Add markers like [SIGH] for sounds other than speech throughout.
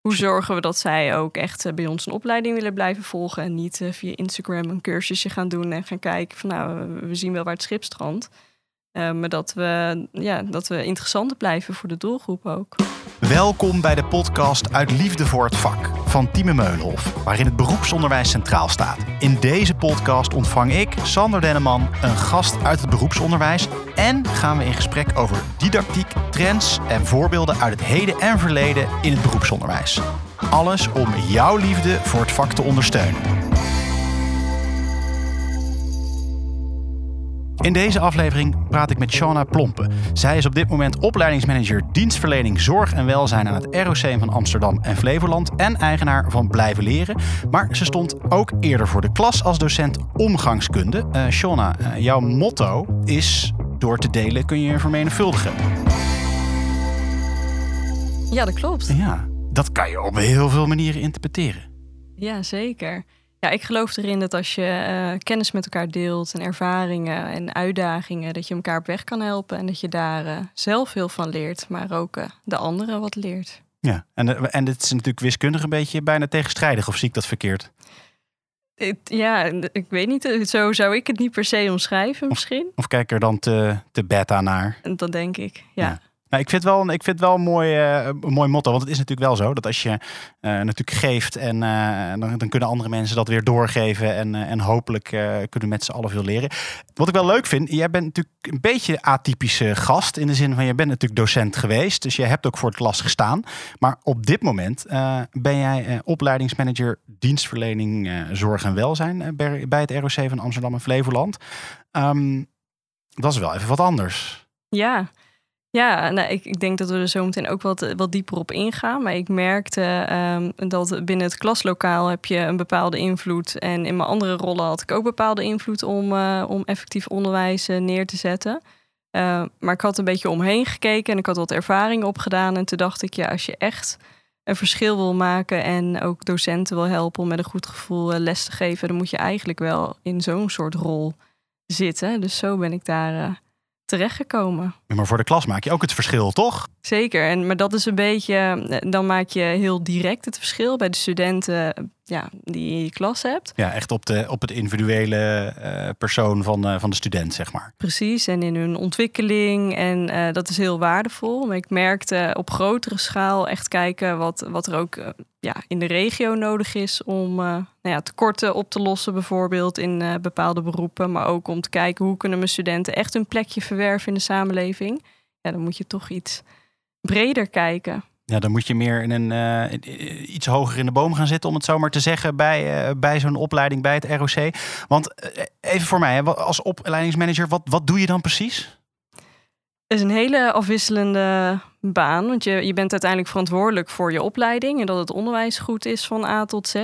hoe zorgen we dat zij ook echt eh, bij ons een opleiding willen blijven volgen en niet eh, via Instagram een cursusje gaan doen en gaan kijken van nou, we zien wel waar het schip strandt. Uh, maar dat we, ja, dat we interessant blijven voor de doelgroep ook. Welkom bij de podcast Uit Liefde voor het Vak van Tieme Meulhof, waarin het beroepsonderwijs centraal staat. In deze podcast ontvang ik, Sander Denneman, een gast uit het beroepsonderwijs en gaan we in gesprek over didactiek, trends en voorbeelden uit het heden en verleden in het beroepsonderwijs. Alles om jouw liefde voor het vak te ondersteunen. In deze aflevering praat ik met Shauna Plompen. Zij is op dit moment opleidingsmanager dienstverlening zorg en welzijn aan het ROC van Amsterdam en Flevoland en eigenaar van Blijven Leren. Maar ze stond ook eerder voor de klas als docent omgangskunde. Uh, Shauna, uh, jouw motto is door te delen kun je je vermenigvuldigen. Ja, dat klopt. Ja, dat kan je op heel veel manieren interpreteren. Ja, zeker. Ja, ik geloof erin dat als je uh, kennis met elkaar deelt en ervaringen en uitdagingen, dat je elkaar op weg kan helpen en dat je daar uh, zelf heel van leert, maar ook uh, de anderen wat leert. Ja, en, en dit is natuurlijk wiskundig een beetje bijna tegenstrijdig, of zie ik dat verkeerd? Het, ja, ik weet niet. Zo zou ik het niet per se omschrijven, misschien. Of, of kijk er dan te, te beta naar? Dat denk ik, ja. ja. Nou, ik vind wel, ik vind wel een, mooi, uh, een mooi motto. Want het is natuurlijk wel zo dat als je uh, natuurlijk geeft en uh, dan, dan, kunnen andere mensen dat weer doorgeven. En, en hopelijk kunnen met z'n allen veel leren. Wat ik wel leuk vind, jij bent natuurlijk een beetje atypische gast. In de zin van, je bent natuurlijk docent geweest. Dus je hebt ook voor het klas gestaan. Maar op dit moment ben jij opleidingsmanager dienstverlening zorg en welzijn bij het ROC van Amsterdam en Flevoland. Um, dat is wel even wat anders. Ja, ja, nou, ik, ik denk dat we er zo meteen ook wat, wat dieper op ingaan. Maar ik merkte um, dat binnen het klaslokaal heb je een bepaalde invloed. En in mijn andere rollen had ik ook bepaalde invloed om, uh, om effectief onderwijs uh, neer te zetten. Uh, maar ik had een beetje omheen gekeken en ik had wat ervaring opgedaan. En toen dacht ik, ja, als je echt een verschil wil maken en ook docenten wil helpen om met een goed gevoel les te geven, dan moet je eigenlijk wel in zo'n soort rol zitten. Dus zo ben ik daar terechtgekomen. Maar voor de klas maak je ook het verschil, toch? Zeker, en, maar dat is een beetje, eh, dan maak je heel direct het verschil bij de studenten ja, die je in je klas hebt. Ja, echt op, de, op het individuele uh, persoon van, uh, van de student, zeg maar. Precies, en in hun ontwikkeling. En uh, dat is heel waardevol. Maar ik merkte op grotere schaal echt kijken wat, wat er ook ja, in de regio nodig is om nou ja, tekorten op te lossen, bijvoorbeeld in bepaalde beroepen. Maar ook om te kijken hoe kunnen mijn studenten echt een plekje verwerven in de samenleving. Ja, dan moet je toch iets breder kijken. Ja, dan moet je meer in een, uh, iets hoger in de boom gaan zitten, om het zo maar te zeggen, bij, uh, bij zo'n opleiding bij het ROC. Want uh, even voor mij, als opleidingsmanager, wat, wat doe je dan precies? Het is een hele afwisselende baan, want je, je bent uiteindelijk verantwoordelijk voor je opleiding en dat het onderwijs goed is van A tot Z.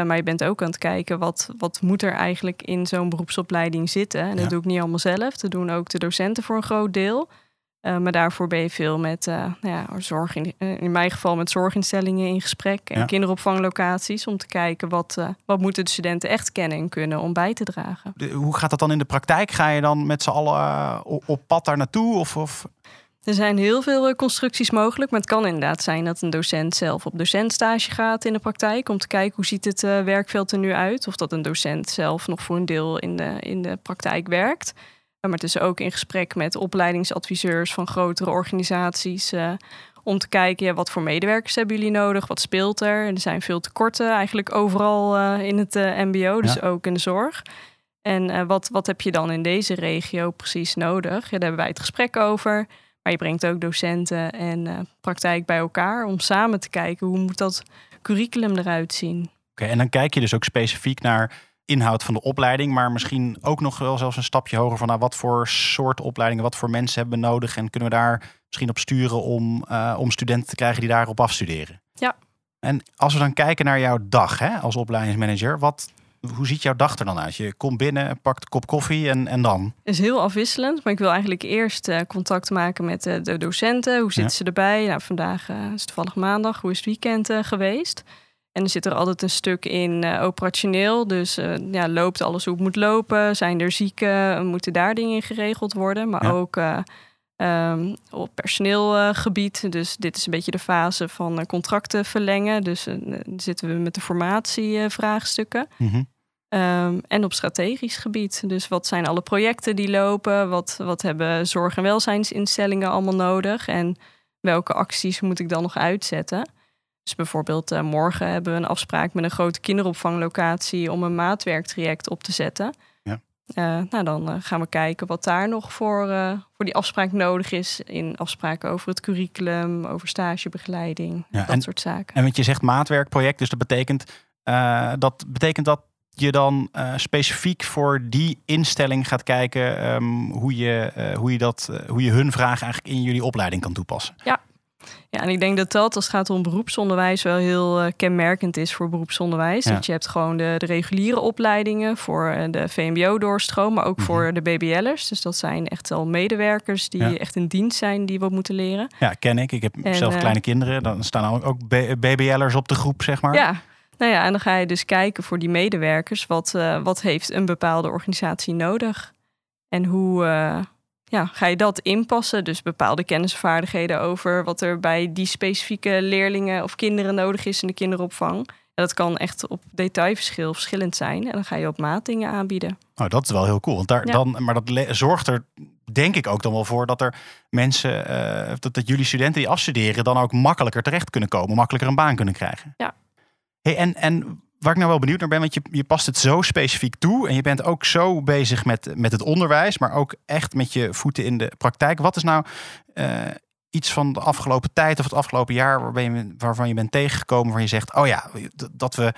maar je bent ook aan het kijken wat, wat moet er eigenlijk in zo'n beroepsopleiding zitten. En dat ja. doe ik niet allemaal zelf, dat doen ook de docenten voor een groot deel. Uh, maar daarvoor ben je veel met uh, nou ja, zorg, in, in, mijn geval met zorginstellingen in gesprek en ja. kinderopvanglocaties om te kijken wat, uh, wat moeten de studenten echt kennen en kunnen om bij te dragen. De, hoe gaat dat dan in de praktijk? Ga je dan met z'n allen op, op, pad daar naartoe? Of, of? Er zijn heel veel constructies mogelijk, maar het kan inderdaad zijn dat een docent zelf op docentstage gaat in de praktijk om te kijken hoe ziet het werkveld er nu uit. Of dat een docent zelf nog voor een deel in de, in de praktijk werkt. Maar het is ook in gesprek met opleidingsadviseurs van grotere organisaties. Uh, om te kijken, ja, wat voor medewerkers hebben jullie nodig? Wat speelt er? Er zijn veel tekorten eigenlijk overal uh, in het uh, MBO, dus ja. ook in de zorg. En wat, wat heb je dan in deze regio precies nodig? Ja, daar hebben wij het gesprek over. Maar je brengt ook docenten en praktijk bij elkaar om samen te kijken hoe moet dat curriculum eruit zien. Oké, okay, en dan kijk je dus ook specifiek naar inhoud van de opleiding, maar misschien ook nog wel zelfs een stapje hoger van nou, wat voor soort opleidingen, wat voor mensen hebben we nodig en kunnen we daar misschien op sturen om, uh, om studenten te krijgen die daarop afstuderen. Ja. En als we dan kijken naar jouw dag hè, als opleidingsmanager, wat, hoe ziet jouw dag er dan uit? Je komt binnen, pakt een kop koffie en, en dan? Het is heel afwisselend, maar ik wil eigenlijk eerst uh, contact maken met uh, de docenten. Hoe zitten ja. ze erbij? Nou, vandaag uh, is toevallig maandag. Hoe is het weekend geweest? En er zit er altijd een stuk in operationeel. Dus ja, loopt alles hoe het moet lopen? Zijn er zieken? Moeten daar dingen in geregeld worden? Maar ja. ook Ehm, op personeelgebied, dus dit is een beetje de fase van uh, contracten verlengen. Dus uh, zitten we met de formatievraagstukken. Mhm. Ehm, en op strategisch gebied. Dus wat zijn alle projecten die lopen? Wat, wat hebben zorg- en welzijnsinstellingen allemaal nodig? En welke acties moet ik dan nog uitzetten? Dus bijvoorbeeld uh, morgen hebben we een afspraak met een grote kinderopvanglocatie om een maatwerktraject op te zetten. Ja. Uh, nou, dan uh, gaan we kijken wat daar nog voor, voor die afspraak nodig is. In afspraken over het curriculum, over stagebegeleiding, Ja, dat en- soort zaken. En want je zegt maatwerkproject, dus dat betekent, eh, dat betekent dat je dan eh, specifiek voor die instelling gaat kijken ehm, hoe, je, eh, hoe, je dat, eh, hoe je hun vraag eigenlijk in jullie opleiding kan toepassen. Ja, en ik denk dat dat als het gaat om beroepsonderwijs wel heel kenmerkend is voor beroepsonderwijs. Ja. Dat je hebt gewoon de, de reguliere opleidingen voor de VMBO-doorstroom, maar ook Mhm. voor de BBL'ers. Dus dat zijn echt al medewerkers die Ja. echt in dienst zijn, die we moeten leren. Ja, ken ik. Ik heb En, zelf kleine kinderen. Dan staan ook, BBL'ers op de groep, zeg maar. Ja, nou ja, en dan ga je dus kijken voor die medewerkers, wat, eh, wat heeft een bepaalde organisatie nodig? En hoe eh, ja, ga je dat inpassen? Dus bepaalde kennis en vaardigheden over wat er bij die specifieke leerlingen of kinderen nodig is in de kinderopvang. En dat kan echt op detailverschil verschillend zijn. En dan ga je op maat dingen aanbieden. Nou, dat is wel heel cool. Want daar, Ja. dan, maar dat zorgt er, denk ik, ook dan wel voor dat er mensen, eh, dat, dat jullie studenten die afstuderen, dan ook makkelijker terecht kunnen komen, makkelijker een baan kunnen krijgen. Ja. Hey, en, en waar ik nou wel benieuwd naar ben, want je, je past het zo specifiek toe en je bent ook zo bezig met, met het onderwijs, maar ook echt met je voeten in de praktijk. Wat is nou eh, iets van de afgelopen tijd of het afgelopen jaar waarbij je, waarvan je bent tegengekomen, waar je zegt, oh ja, dat we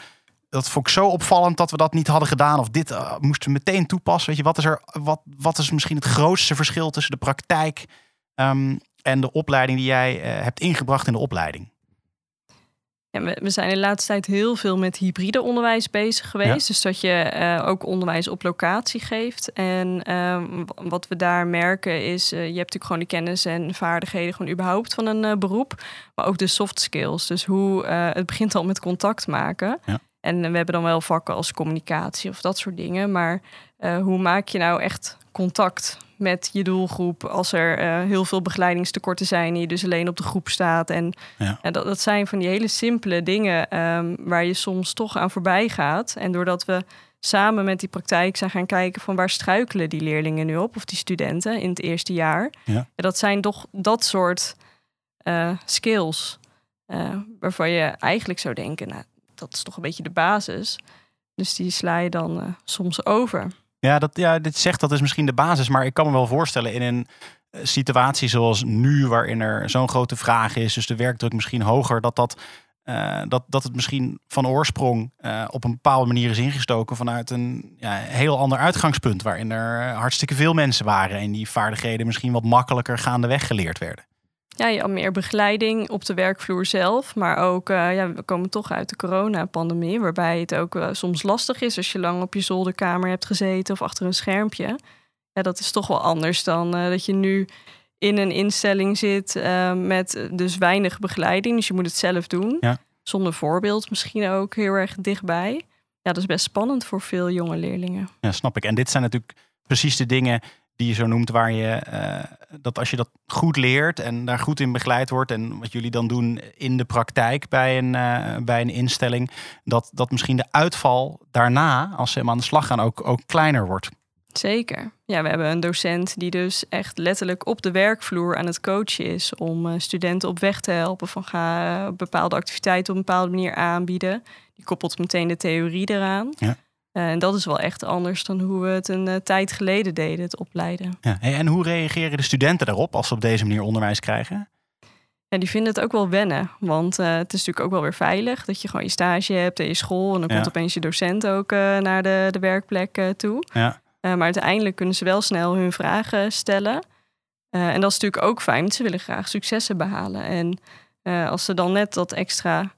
dat vond ik zo opvallend dat we dat niet hadden gedaan. Of dit eh, moesten we meteen toepassen. Weet je, wat is er? Wat, wat is misschien het grootste verschil tussen de praktijk ehm, en de opleiding die jij eh, hebt ingebracht in de opleiding? Ja, we, we zijn de laatste tijd heel veel met hybride onderwijs bezig geweest. Dus dat je eh, ook onderwijs op locatie geeft. En ehm, wat we daar merken is, eh, je hebt natuurlijk gewoon de kennis en vaardigheden gewoon überhaupt van een eh, beroep. Maar ook de soft skills. Dus hoe, het begint al met contact maken. Ja. En we hebben dan wel vakken als communicatie of dat soort dingen. Maar hoe maak je nou echt contact met je doelgroep als er eh, heel veel begeleidingstekorten zijn je dus alleen op de groep staat en Ja. en dat, dat zijn van die hele simpele dingen ehm, waar je soms toch aan voorbij gaat. En doordat we samen met die praktijk zijn gaan kijken van waar struikelen die leerlingen nu op of die studenten in het eerste jaar. Ja. En dat zijn toch dat soort eh, skills eh, waarvan je eigenlijk zou denken, nou, dat is toch een beetje de basis. Dus die sla je dan soms over. Ja, dat, ja, dit zegt dat is misschien de basis. Maar ik kan me wel voorstellen in een eh, situatie zoals nu, waarin er zo'n grote vraag is, dus de werkdruk misschien hoger, dat, dat, eh, dat, dat het misschien van oorsprong eh, op een bepaalde manier is ingestoken vanuit een ja, heel ander uitgangspunt, waarin er hartstikke veel mensen waren en die vaardigheden misschien wat makkelijker gaandeweg geleerd werden. Ja, je had meer begeleiding op de werkvloer zelf. Maar ook, eh, ja, we komen toch uit de coronapandemie. Waarbij het ook eh, soms lastig is als je lang op je zolderkamer hebt gezeten of achter een schermpje. Ja, dat is toch wel anders dan eh, dat je nu in een instelling zit met dus weinig begeleiding. Dus je moet het zelf doen. Ja. Zonder voorbeeld misschien ook heel erg dichtbij. Ja, dat is best spannend voor veel jonge leerlingen. Ja, snap ik. En dit zijn natuurlijk precies de dingen die je zo noemt, waar je dat als je dat goed leert en daar goed in begeleid wordt en wat jullie dan doen in de praktijk bij een, eh, bij een instelling, dat, dat misschien de uitval daarna, als ze helemaal aan de slag gaan, ook, ook kleiner wordt. Zeker. Ja, we hebben een docent die dus echt letterlijk op de werkvloer aan het coachen is om eh, studenten op weg te helpen van ga eh, bepaalde activiteiten op een bepaalde manier aanbieden. Die koppelt meteen de theorie eraan. Ja. Eh, en dat is wel echt anders dan hoe we het een eh, tijd geleden deden, het opleiden. Ja. En hoe reageren de studenten daarop als ze op deze manier onderwijs krijgen? Ja, die vinden het ook wel wennen. Want eh, het is natuurlijk ook wel weer veilig dat je gewoon je stage hebt en je school. En dan Ja. komt opeens je docent ook naar de, de werkplek toe. Ja. Maar uiteindelijk kunnen ze wel snel hun vragen stellen. En dat is natuurlijk ook fijn, want ze willen graag successen behalen. En als ze dan net dat extra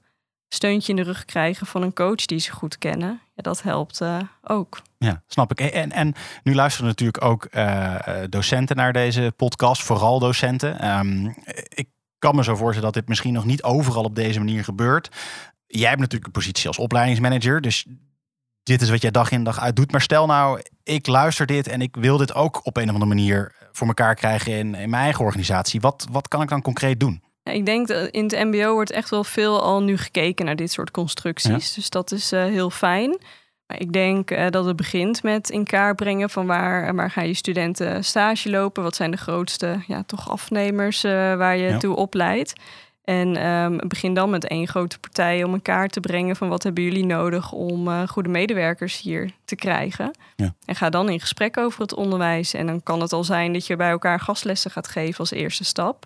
steuntje in de rug krijgen van een coach die ze goed kennen, ja, dat helpt eh, ook. Ja, snap ik. En, en nu luisteren natuurlijk ook eh, eh, docenten naar deze podcast, vooral docenten. Ehm, ik kan me zo voorstellen dat dit misschien nog niet overal op deze manier gebeurt. Jij hebt natuurlijk een positie als opleidingsmanager, dus dit is wat jij dag in dag uit doet. Maar stel nou, ik luister dit en ik wil dit ook op een of andere manier voor elkaar krijgen in, in mijn eigen organisatie. Wat, wat kan ik dan concreet doen? Ik denk dat in het MBO wordt echt wel veel al nu gekeken naar dit soort constructies. Dus dat is heel fijn. Maar ik denk dat het begint met in kaart brengen van waar, waar gaan je studenten stage lopen. Wat zijn de grootste ja, toch afnemers waar je toe opleidt. En um, begin dan met één grote partij om elkaar te brengen van wat hebben jullie nodig om goede medewerkers hier te krijgen. Ja. En ga dan in gesprek over het onderwijs. En dan kan het al zijn dat je bij elkaar gastlessen gaat geven als eerste stap.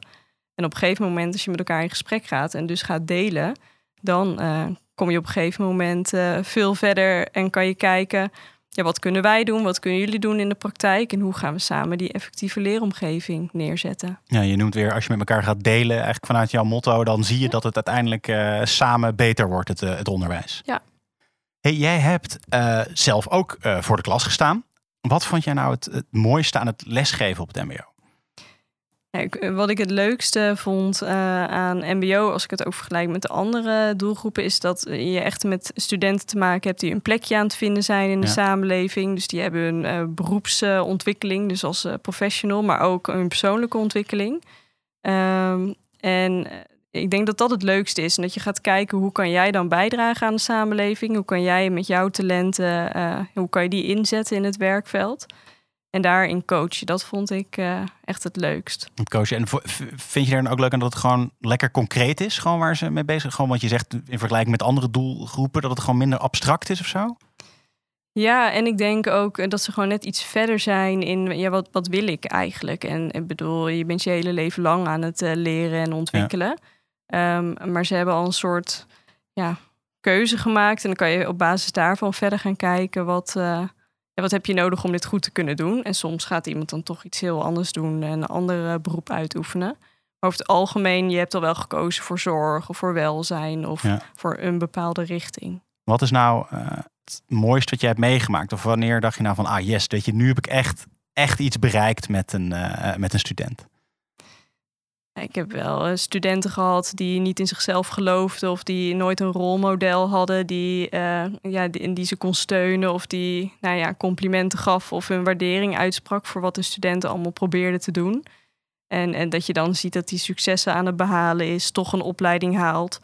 En op een gegeven moment, als je met elkaar in gesprek gaat en dus gaat delen, dan uh, kom je op een gegeven moment uh, veel verder en kan je kijken ja, wat kunnen wij doen? Wat kunnen jullie doen in de praktijk? En hoe gaan we samen die effectieve leeromgeving neerzetten? Ja, je noemt weer, als je met elkaar gaat delen, eigenlijk vanuit jouw motto, dan zie je dat het uiteindelijk uh, samen beter wordt, het, het onderwijs. Ja. Hey, jij hebt zelf ook voor de klas gestaan. Wat vond jij nou het, het mooiste aan het lesgeven op het MBO? Wat ik het leukste vond uh, aan MBO, als ik het ook vergelijk met de andere doelgroepen, is dat je echt met studenten te maken hebt die een plekje aan het vinden zijn in de samenleving. Dus die hebben een uh, beroepsontwikkeling, dus als uh, professional, maar ook een persoonlijke ontwikkeling. Um, en ik denk dat dat het leukste is. En dat je gaat kijken hoe kan jij dan bijdragen aan de samenleving? Hoe kan jij met jouw talenten, hoe kan je die inzetten in het werkveld? En daarin coachen, dat vond ik uh, echt het leukst. Het coachen. En vind je er dan ook leuk aan dat het gewoon lekker concreet is? Gewoon waar ze mee bezig zijn? Gewoon wat je zegt in vergelijking met andere doelgroepen, dat het gewoon minder abstract is of zo? Ja, en ik denk ook dat ze gewoon net iets verder zijn in ja, wat, wat wil ik eigenlijk? En ik bedoel, je bent je hele leven lang aan het uh, leren en ontwikkelen. Ja. Um, maar ze hebben al een soort ja, keuze gemaakt. En dan kan je op basis daarvan verder gaan kijken wat. Uh, ja, wat heb je nodig om dit goed te kunnen doen? En soms gaat iemand dan toch iets heel anders doen en een ander beroep uitoefenen. Maar over het algemeen, je hebt al wel gekozen voor zorg of voor welzijn of voor een bepaalde richting. Wat is nou uh, het mooiste wat jij hebt meegemaakt? Of wanneer dacht je nou van, ah yes, weet je, nu heb ik echt, echt iets bereikt met een, uh, met een student? Ik heb wel eh, studenten gehad die niet in zichzelf geloofden of die nooit een rolmodel hadden die, uh, ja, die, die, ze kon steunen of die nou ja, complimenten gaf of hun waardering uitsprak voor wat de studenten allemaal probeerden te doen. En, en dat je dan ziet dat die successen aan het behalen is, toch een opleiding haalt.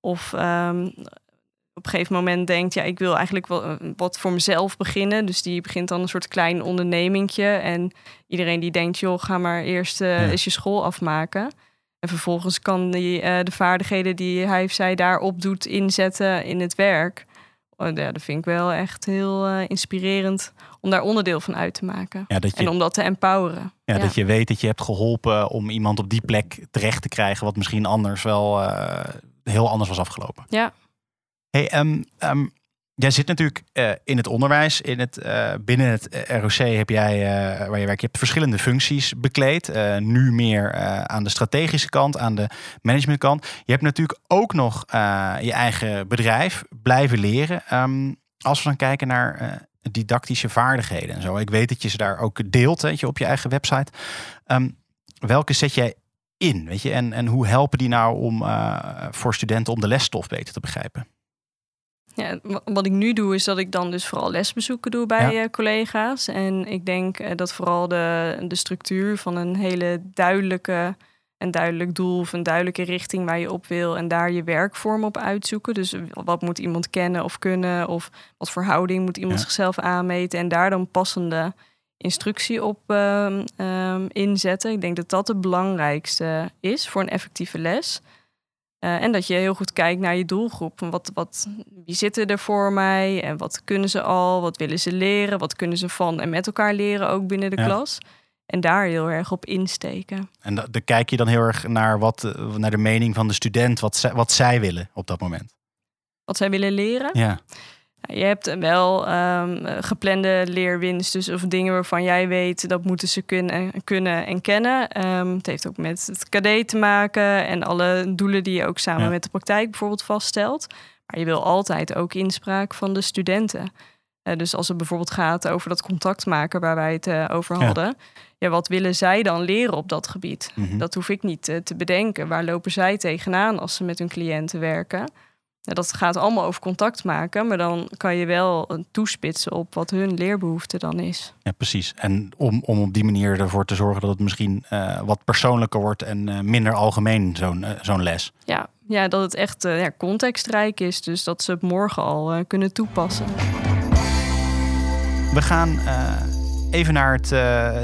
Of um, op een gegeven moment denkt, ja, ik wil eigenlijk wel eh, wat voor mezelf beginnen. Dus die begint dan een soort klein ondernemingje. En iedereen die denkt, joh, ga maar eerst uh, eens je school afmaken. En vervolgens kan die, uh, de vaardigheden die hij of zij daarop doet inzetten in het werk. Oh, ja, dat vind ik wel echt heel uh, inspirerend om daar onderdeel van uit te maken. Ja, dat je, en om dat te empoweren. Ja, ja, dat je weet dat je hebt geholpen om iemand op die plek terecht te krijgen, wat misschien anders wel heel anders was afgelopen. Ja, Hey, um, um, jij zit natuurlijk uh, in het onderwijs. In het, uh, binnen het eh, ROC heb jij, waar je werkt, je hebt verschillende functies bekleed. nu meer aan de strategische kant, aan de managementkant. Je hebt natuurlijk ook nog je eigen bedrijf blijven leren. Um, als we dan kijken naar didactische vaardigheden en zo. Ik weet dat je ze daar ook deelt weet je, op je eigen website. welke zet jij in? Weet je? En, en hoe helpen die nou om voor studenten om de lesstof beter te begrijpen? Ja, wat ik nu doe is dat ik dan dus vooral lesbezoeken doe bij eh, collega's. En ik denk uh, dat vooral de, de structuur van een hele duidelijke een duidelijk doel of een duidelijke richting waar je op wil en daar je werkvorm op uitzoeken. Dus wat moet iemand kennen of kunnen of wat voor houding moet iemand zichzelf aanmeten en daar dan passende instructie op uh, inzetten. Ik denk dat dat het belangrijkste is voor een effectieve les. Uh, en dat je heel goed kijkt naar je doelgroep. Wat, wat, wie zitten er voor mij en wat kunnen ze al? Wat willen ze leren? Wat kunnen ze van en met elkaar leren ook binnen de klas? En daar heel erg op insteken. En dan kijk je dan heel erg naar, wat, eh, naar de mening van de student, wat, zij, wat zij willen op dat moment. Wat zij willen leren? Ja. Je hebt wel um, geplande leerwinst, dus of dingen waarvan jij weet dat moeten ze kunnen, kunnen en kennen. Um, het heeft ook met het KD te maken en alle doelen die je ook samen met de praktijk bijvoorbeeld vaststelt. Maar je wil altijd ook inspraak van de studenten. Uh, dus als het bijvoorbeeld gaat over dat contact maken waar wij het uh, over hadden. Ja. wat willen zij dan leren op dat gebied? Mm -hmm. Dat hoef ik niet uh, te bedenken. Waar lopen zij tegenaan als ze met hun cliënten werken? Ja, dat gaat allemaal over contact maken, maar dan kan je wel toespitsen op wat hun leerbehoefte dan is. Ja, precies. En om, om op die manier ervoor te zorgen dat het misschien uh, wat persoonlijker wordt en uh, minder algemeen, zo'n uh, zo'n les. Ja, ja, dat het echt ja, contextrijk is, dus dat ze het morgen al kunnen toepassen. We gaan even naar het,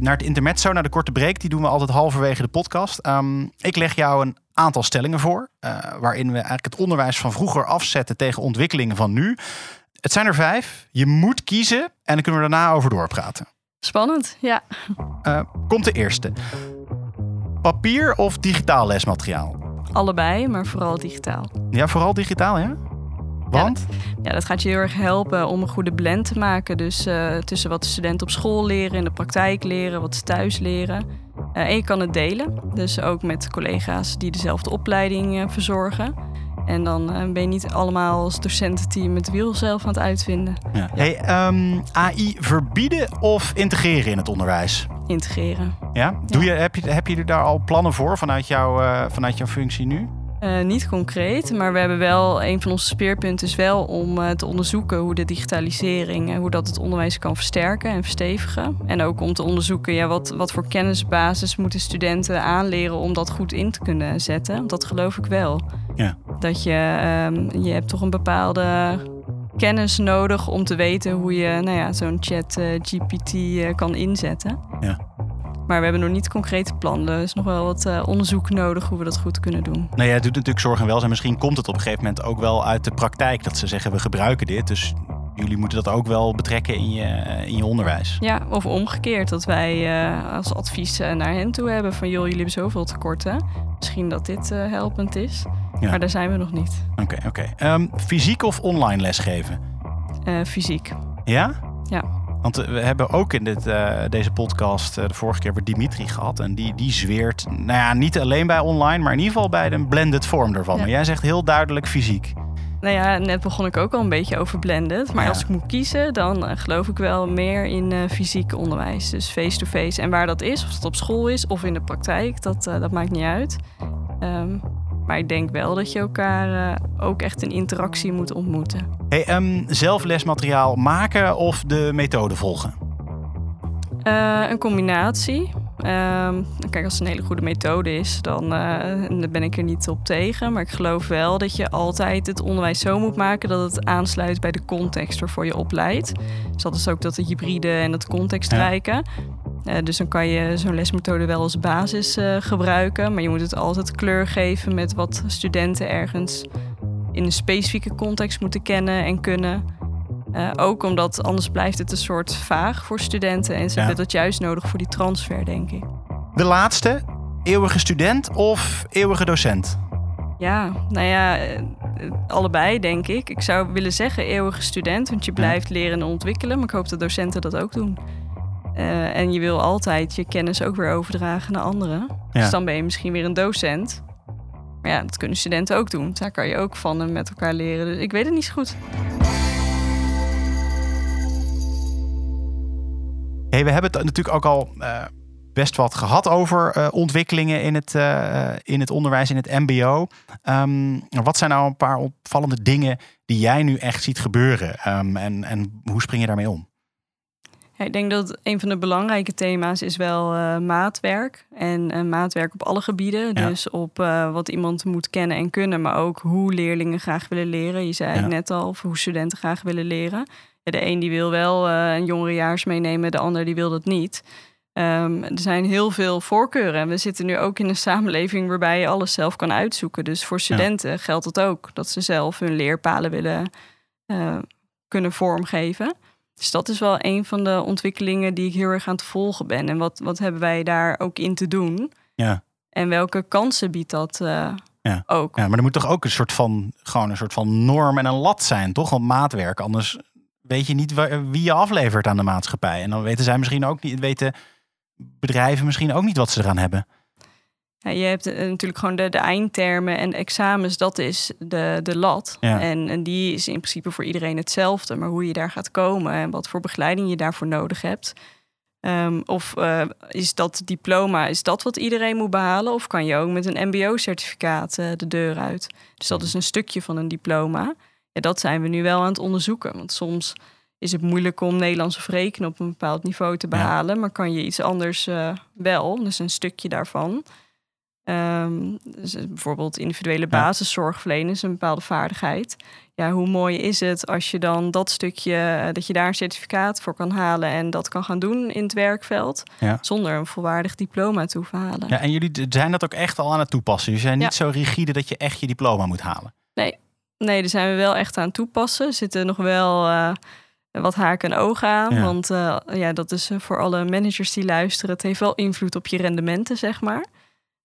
naar het intermezzo, naar de korte break. Die doen we altijd halverwege de podcast. Um, ik leg jou een aantal stellingen voor. Uh, waarin we eigenlijk het onderwijs van vroeger afzetten tegen ontwikkelingen van nu. Het zijn er vijf. Je moet kiezen en dan kunnen we daarna over doorpraten. Spannend, ja. Uh, komt de eerste. Papier of digitaal lesmateriaal? Allebei, maar vooral digitaal. Ja, vooral digitaal, ja? Want? Ja, dat, gaat je heel erg helpen om een goede blend te maken. Dus uh, tussen wat de studenten op school leren, in de praktijk leren, wat ze thuis leren. Uh, en je kan het delen, dus ook met collega's die dezelfde opleiding uh, verzorgen. En dan uh, ben je niet allemaal als docententeam het wiel zelf aan het uitvinden. Ja. Hey, um, AI verbieden of integreren in het onderwijs? Integreren. Ja? Doe Je, heb, je, heb je er daar al plannen voor vanuit, jou, vanuit jouw functie nu? Uh, niet concreet, maar we hebben wel een van onze speerpunten is wel om uh, te onderzoeken hoe de digitalisering en hoe dat het onderwijs kan versterken en verstevigen. En ook om te onderzoeken ja, wat, wat voor kennisbasis moeten studenten aanleren om dat goed in te kunnen zetten. Dat geloof ik wel. Ja. Dat je, um, je hebt toch een bepaalde kennis nodig om te weten hoe je nou ja, zo'n chat GPT kan inzetten. Ja. Maar we hebben nog niet concrete plannen. Er is nog wel wat uh, onderzoek nodig hoe we dat goed kunnen doen. Nou ja, het doet natuurlijk zorg en welzijn. Misschien komt het op een gegeven moment ook wel uit de praktijk. Dat ze zeggen, we gebruiken dit. Dus jullie moeten dat ook wel betrekken in je, in je onderwijs. Ja, of omgekeerd. Dat wij uh, als advies naar hen toe hebben van... joh, jullie hebben zoveel tekorten. Misschien dat dit helpend is. Ja. Maar daar zijn we nog niet. Oké, okay, oké. Okay. Um, fysiek of online lesgeven? fysiek. Ja? Ja. Want we hebben ook in dit, uh, deze podcast uh, de vorige keer weer Dimitri gehad. En die, die zweert, nou ja, niet alleen bij online, maar in ieder geval bij de blended vorm ervan. Ja. Maar jij zegt heel duidelijk fysiek. Nou ja, net begon ik ook al een beetje over blended. Maar ja. als ik moet kiezen, dan uh, geloof ik wel meer in fysiek onderwijs. Dus face-to-face. -face. En waar dat is, of het op school is of in de praktijk, dat, dat maakt niet uit. Um, maar ik denk wel dat je elkaar uh, ook echt in interactie moet ontmoeten. Hey, um, zelf lesmateriaal maken of de methode volgen? Uh, een combinatie. Um, kijk, als het een hele goede methode is, dan, uh, dan ben ik er niet op tegen. Maar ik geloof wel dat je altijd het onderwijs zo moet maken dat het aansluit bij de context waarvoor je opleidt. Dus dat is ook dat hybride en het contextrijke. Ja. Uh, dus dan kan je zo'n lesmethode wel als basis uh, gebruiken. Maar je moet het altijd kleur geven met wat studenten ergens in een specifieke context moeten kennen en kunnen. Uh, ook omdat anders blijft het een soort vaag voor studenten. En ze ja. hebben dat juist nodig voor die transfer, denk ik. De laatste, eeuwige student of eeuwige docent? Ja, nou ja, allebei denk ik. Ik zou willen zeggen eeuwige student, want je blijft leren en ontwikkelen. Maar ik hoop dat docenten dat ook doen. Uh, en je wil altijd je kennis ook weer overdragen naar anderen. Ja. Dus dan ben je misschien weer een docent. Maar ja, dat kunnen studenten ook doen. Daar kan je ook van en met elkaar leren. Dus ik weet het niet zo goed. Hey, we hebben het natuurlijk ook al uh, best wat gehad over uh, ontwikkelingen in het, uh, in het onderwijs, in het MBO. Um, wat zijn nou een paar opvallende dingen die jij nu echt ziet gebeuren? Um, en, en hoe spring je daarmee om? Ja, ik denk dat een van de belangrijke thema's is wel uh, maatwerk. En uh, maatwerk op alle gebieden. Ja. Dus op uh, wat iemand moet kennen en kunnen, maar ook hoe leerlingen graag willen leren. Je zei ja. het net al, of hoe studenten graag willen leren. De een die wil wel een jongerejaars meenemen, de ander die wil dat niet. Um, er zijn heel veel voorkeuren. En we zitten nu ook in een samenleving waarbij je alles zelf kan uitzoeken. Dus voor studenten ja. geldt het ook dat ze zelf hun leerpalen willen kunnen vormgeven. Dus dat is wel een van de ontwikkelingen die ik heel erg aan het volgen ben. En wat, wat hebben wij daar ook in te doen? Ja. En welke kansen biedt dat uh, ja. ook? Ja, maar er moet toch ook een soort van, gewoon een soort van norm en een lat zijn, toch? Want maatwerk, anders weet je niet wie je aflevert aan de maatschappij. En dan weten zij misschien ook niet, weten bedrijven misschien ook niet wat ze eraan hebben. Ja, je hebt uh, natuurlijk gewoon de, de eindtermen en de examens, dat is de, de lat. Ja. En, en die is in principe voor iedereen hetzelfde. Maar hoe je daar gaat komen en wat voor begeleiding je daarvoor nodig hebt, Ehm, of uh, is dat diploma, is dat wat iedereen moet behalen? Of kan je ook met een MBO-certificaat uh, de deur uit? Dus dat is een stukje van een diploma. Ja, dat zijn we nu wel aan het onderzoeken. Want soms is het moeilijk om Nederlands of rekenen op een bepaald niveau te behalen. Maar kan je iets anders uh, wel, dus een stukje daarvan. Um, dus bijvoorbeeld individuele basiszorg verlenen is een bepaalde vaardigheid. Ja, hoe mooi is het als je dan dat stukje, eh, dat je daar een certificaat voor kan halen en dat kan gaan doen in het werkveld, ja. zonder een volwaardig diploma te hoeven halen. Ja, en jullie zijn dat ook echt al aan het toepassen. Jullie zijn niet zo rigide dat je echt je diploma moet halen. Nee, nee, daar zijn we wel echt aan het toepassen. Er zitten nog wel uh, wat haken en ogen aan. Want uh, ja, dat is voor alle managers die luisteren. Het heeft wel invloed op je rendementen, zeg maar.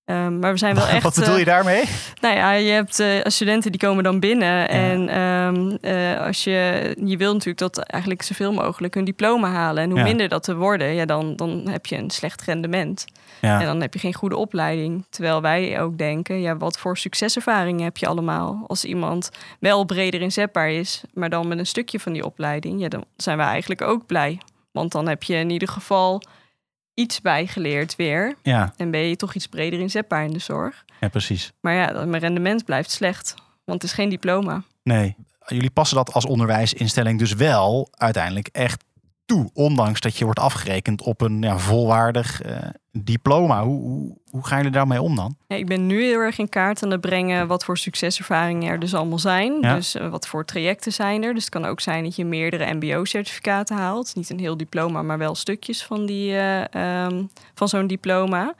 Um, maar we zijn wel [LAUGHS] echt. Wat bedoel je uh, daarmee? Nou ja, je hebt uh, studenten die komen dan binnen. Ja. En um, uh, als je, je wil natuurlijk dat eigenlijk zoveel mogelijk een diploma halen. En hoe ja. minder dat te worden, ja, dan, dan heb je een slecht rendement. Ja. En dan heb je geen goede opleiding. Terwijl wij ook denken, ja, wat voor succeservaringen heb je allemaal? Als iemand wel breder inzetbaar is, maar dan met een stukje van die opleiding, ja, dan zijn we eigenlijk ook blij. Want dan heb je in ieder geval iets bijgeleerd weer. Ja. En ben je toch iets breder inzetbaar in de zorg. Ja, precies. Maar ja, mijn rendement blijft slecht. Want het is geen diploma. Nee. Jullie passen dat als onderwijsinstelling dus wel uiteindelijk echt toe. Ondanks dat je wordt afgerekend op een ja, volwaardig uh, diploma. Hoe, hoe, hoe gaan jullie daarmee om dan? Ja, ik ben nu heel erg in kaart aan het brengen wat voor succeservaringen er dus allemaal zijn. Ja. Dus uh, wat voor trajecten zijn er. Dus het kan ook zijn dat je meerdere MBO-certificaten haalt. Niet een heel diploma, maar wel stukjes van, die, uh, um, van zo'n diploma.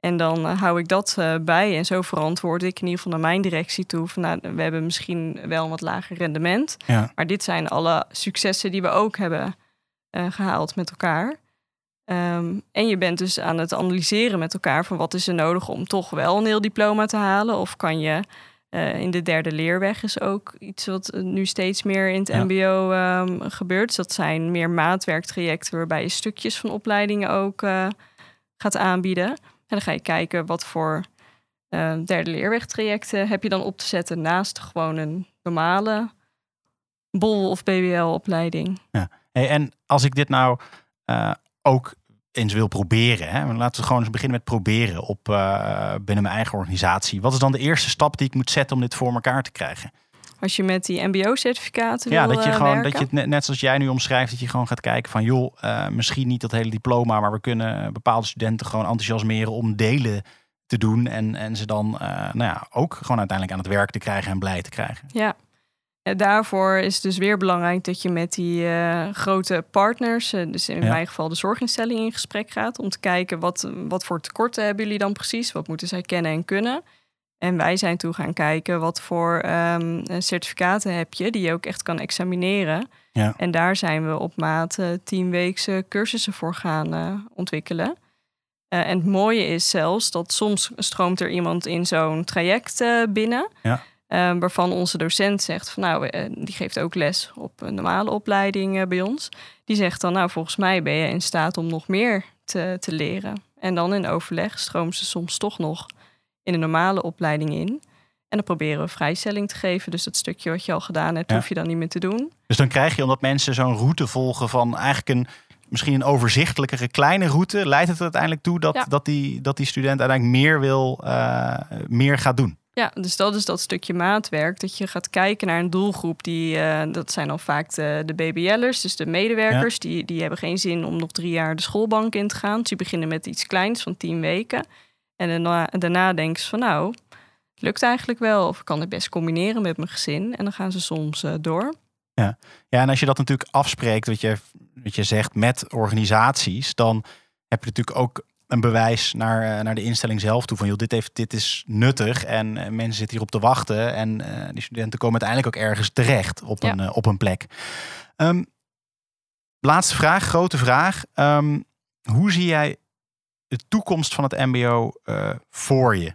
En dan hou ik dat bij. En zo verantwoord ik in ieder geval naar mijn directie toe. Van, nou, we hebben misschien wel een wat lager rendement. Ja. Maar dit zijn alle successen die we ook hebben uh, gehaald met elkaar. Um, en je bent dus aan het analyseren met elkaar van wat is er nodig om toch wel een heel diploma te halen. Of kan je uh, in de derde leerweg is ook iets wat nu steeds meer in het ja. MBO um, gebeurt. Dus dat zijn meer maatwerktrajecten waarbij je stukjes van opleidingen ook uh, gaat aanbieden. En dan ga je kijken wat voor uh, derde leerwegtrajecten heb je dan op te zetten naast gewoon een normale bol- of BBL-opleiding. Ja. Hey, en als ik dit nou uh, ook eens wil proberen, hè? laten we gewoon eens beginnen met proberen op uh, binnen mijn eigen organisatie. Wat is dan de eerste stap die ik moet zetten om dit voor elkaar te krijgen? Als je met die MBO-certificaten ja, wil dat je uh, gewoon werken? dat je het net, net zoals jij nu omschrijft, dat je gewoon gaat kijken van joh, uh, misschien niet dat hele diploma, maar we kunnen bepaalde studenten gewoon enthousiasmeren om delen te doen en, en ze dan uh, nou ja, ook gewoon uiteindelijk aan het werk te krijgen en blij te krijgen. Ja, daarvoor is het dus weer belangrijk dat je met die uh, grote partners, uh, dus in ja. mijn geval de zorginstelling, in gesprek gaat. Om te kijken wat, wat voor tekorten hebben jullie dan precies? Wat moeten zij kennen en kunnen? En wij zijn toe gaan kijken wat voor um, certificaten heb je die je ook echt kan examineren. Ja. En daar zijn we op maat uh, tienweekse cursussen voor gaan ontwikkelen. En het mooie is zelfs dat soms stroomt er iemand in zo'n traject binnen. Ja. Uh, waarvan onze docent zegt van nou, uh, die geeft ook les op een normale opleiding uh, bij ons. Die zegt dan nou, volgens mij ben je in staat om nog meer te, te leren. En dan in overleg stroomen ze soms toch nog in een normale opleiding in. En dan proberen we vrijstelling te geven. Dus dat stukje wat je al gedaan hebt, ja. hoef je dan niet meer te doen. Dus dan krijg je, omdat mensen zo'n route volgen van eigenlijk een misschien een overzichtelijkere kleine route, leidt het uiteindelijk toe dat, ja. dat, die, dat die student uiteindelijk meer wil, uh, meer gaat doen. Ja, dus dat is dat stukje maatwerk. Dat je gaat kijken naar een doelgroep. Die, uh, dat zijn dan vaak de, de BBL'ers, dus de medewerkers. Ja. Die, die hebben geen zin om nog drie jaar de schoolbank in te gaan. Dus die beginnen met iets kleins van tien weken. En daarna, daarna denken ze van nou, het lukt eigenlijk wel. Of ik kan het best combineren met mijn gezin. En dan gaan ze soms uh, door. Ja. ja, en als je dat natuurlijk afspreekt, wat je, wat je zegt met organisaties, dan heb je natuurlijk ook een bewijs naar, naar de instelling zelf toe. Van joh, dit, heeft, dit is nuttig en uh, mensen zitten hierop te wachten. En uh, die studenten komen uiteindelijk ook ergens terecht op, ja. een, op een plek. Um, laatste vraag, grote vraag. Um, hoe zie jij de toekomst van het MBO voor je?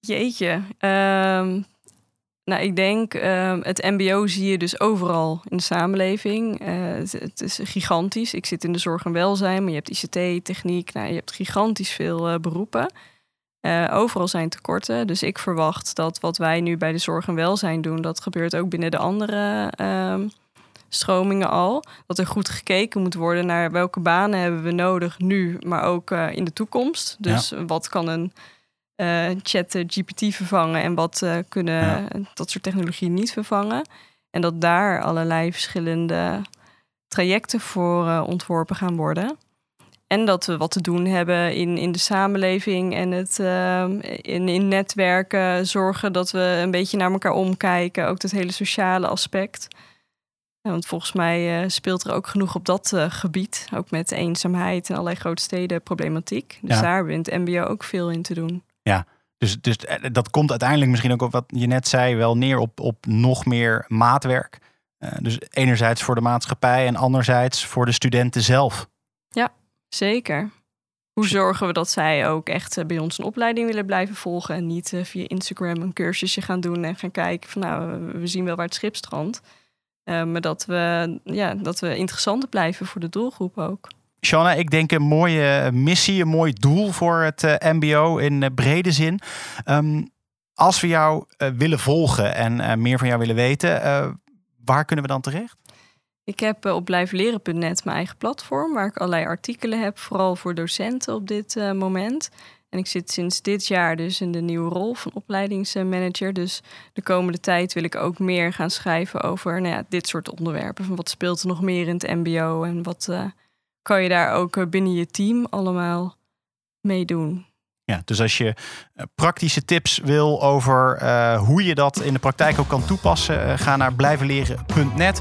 Jeetje. Um, nou, ik denk uh, het MBO zie je dus overal in de samenleving. Uh, het, het, is gigantisch. Ik zit in de zorg en welzijn, maar je hebt ICT, techniek. Nou, je hebt gigantisch veel uh, beroepen. Uh, overal zijn tekorten. Dus ik verwacht dat wat wij nu bij de zorg en welzijn doen, dat gebeurt ook binnen de andere stromingen al. Dat er goed gekeken moet worden naar welke banen hebben we nodig nu, maar ook in de toekomst. Dus wat kan een uh, chat GPT vervangen en wat uh, kunnen dat soort technologieën niet vervangen. En dat daar allerlei verschillende trajecten voor ontworpen gaan worden. En dat we wat te doen hebben in, in de samenleving en het, in, in netwerken. Zorgen dat we een beetje naar elkaar omkijken. Ook dat hele sociale aspect. want volgens mij speelt er ook genoeg op dat gebied. Ook met eenzaamheid en allerlei grote steden problematiek. Dus daar we in het MBO ook veel in te doen. Ja, dus, dus eh, dat komt uiteindelijk misschien ook op wat je net zei, wel neer op, op nog meer maatwerk. dus enerzijds voor de maatschappij en anderzijds voor de studenten zelf. Ja, Zeker. Hoe zorgen we dat zij ook echt eh, bij ons een opleiding willen blijven volgen en niet eh, via Instagram een cursusje gaan doen en gaan kijken van nou, we zien wel waar het schip strandt. Uh, maar dat we, ja, dat we interessant blijven voor de doelgroep ook. Shanna, ik denk een mooie missie, een mooi doel voor het MBO in brede zin. Ehm, als we jou willen volgen en meer van jou willen weten, waar kunnen we dan terecht? Ik heb eh, op blijvenleren.net mijn eigen platform waar ik allerlei artikelen heb, vooral voor docenten op dit moment. En ik zit sinds dit jaar dus in de nieuwe rol van opleidingsmanager. Dus de komende tijd wil ik ook meer gaan schrijven over nou ja, dit soort onderwerpen. Van wat speelt er nog meer in het MBO en wat kan je daar ook binnen je team allemaal mee doen. Ja, dus als je praktische tips wil over uh, hoe je dat in de praktijk ook kan toepassen, ga naar blijvenleren.net.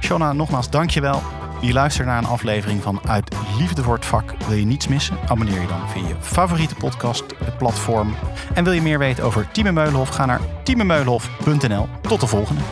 Shona, nogmaals dankjewel. Je luistert naar een aflevering van Uit Liefde voor het Vak. Wil je niets missen? Abonneer je dan via je favoriete podcast platform. En wil je meer weten over Tieme Meulenhof? Ga naar tiememeulenhof.nl. Tot de volgende.